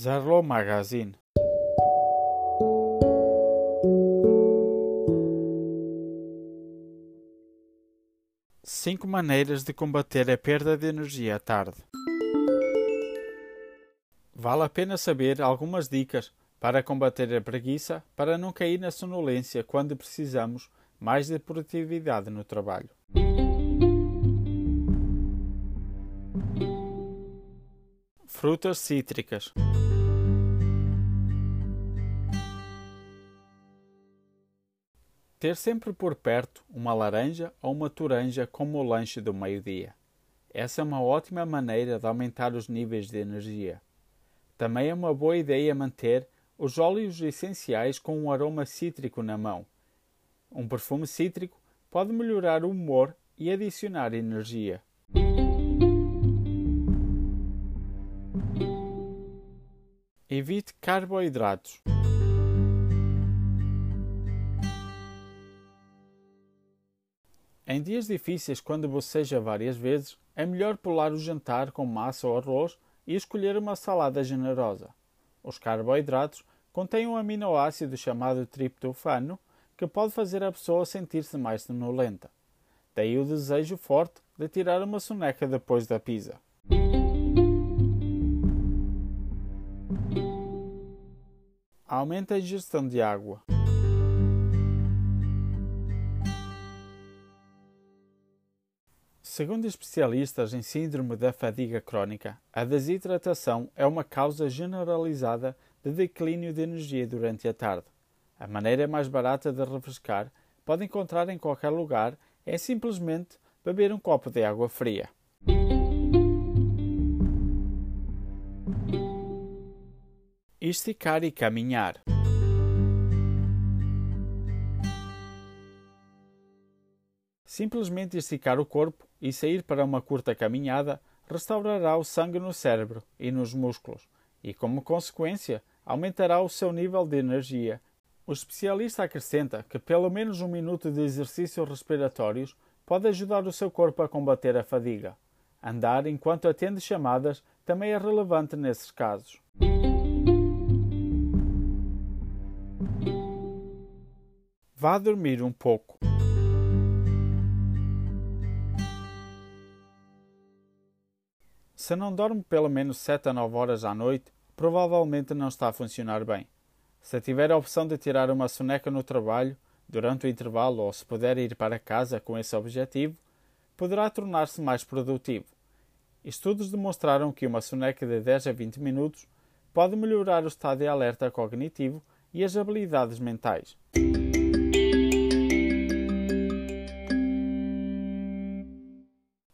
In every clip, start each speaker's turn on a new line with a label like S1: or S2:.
S1: Zarlo Magazine Cinco maneiras de combater a perda de energia à tarde. Vale a pena saber algumas dicas para combater a preguiça para não cair na sonolência quando precisamos mais de produtividade no trabalho. Frutas cítricas. Ter sempre por perto uma laranja ou uma toranja como o lanche do meio-dia. Essa é uma ótima maneira de aumentar os níveis de energia. Também é uma boa ideia manter os óleos essenciais com um aroma cítrico na mão. Um perfume cítrico pode melhorar o humor e adicionar energia. Evite carboidratos. Em dias difíceis, quando boceja várias vezes, é melhor pular o jantar com massa ou arroz e escolher uma salada generosa. Os carboidratos contêm um aminoácido chamado triptofano que pode fazer a pessoa sentir-se mais sonolenta. Daí o desejo forte de tirar uma soneca depois da pizza. Aumenta a ingestão de água. Segundo especialistas em síndrome da fadiga crónica, a desidratação é uma causa generalizada de declínio de energia durante a tarde. A maneira mais barata de refrescar, pode encontrar em qualquer lugar, é simplesmente beber um copo de água fria. Esticar e caminhar. Simplesmente esticar o corpo e sair para uma curta caminhada restaurará o sangue no cérebro e nos músculos e, como consequência, aumentará o seu nível de energia. O especialista acrescenta que pelo menos um minuto de exercícios respiratórios pode ajudar o seu corpo a combater a fadiga. Andar enquanto atende chamadas também é relevante nesses casos. Vá dormir um pouco. Se não dorme pelo menos 7 a 9 horas à noite, provavelmente não está a funcionar bem. Se tiver a opção de tirar uma soneca no trabalho, durante o intervalo ou se puder ir para casa com esse objetivo, poderá tornar-se mais produtivo. Estudos demonstraram que uma soneca de 10 a 20 minutos pode melhorar o estado de alerta cognitivo e as habilidades mentais.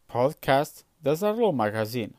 S1: Podcast da Zarlo Magazine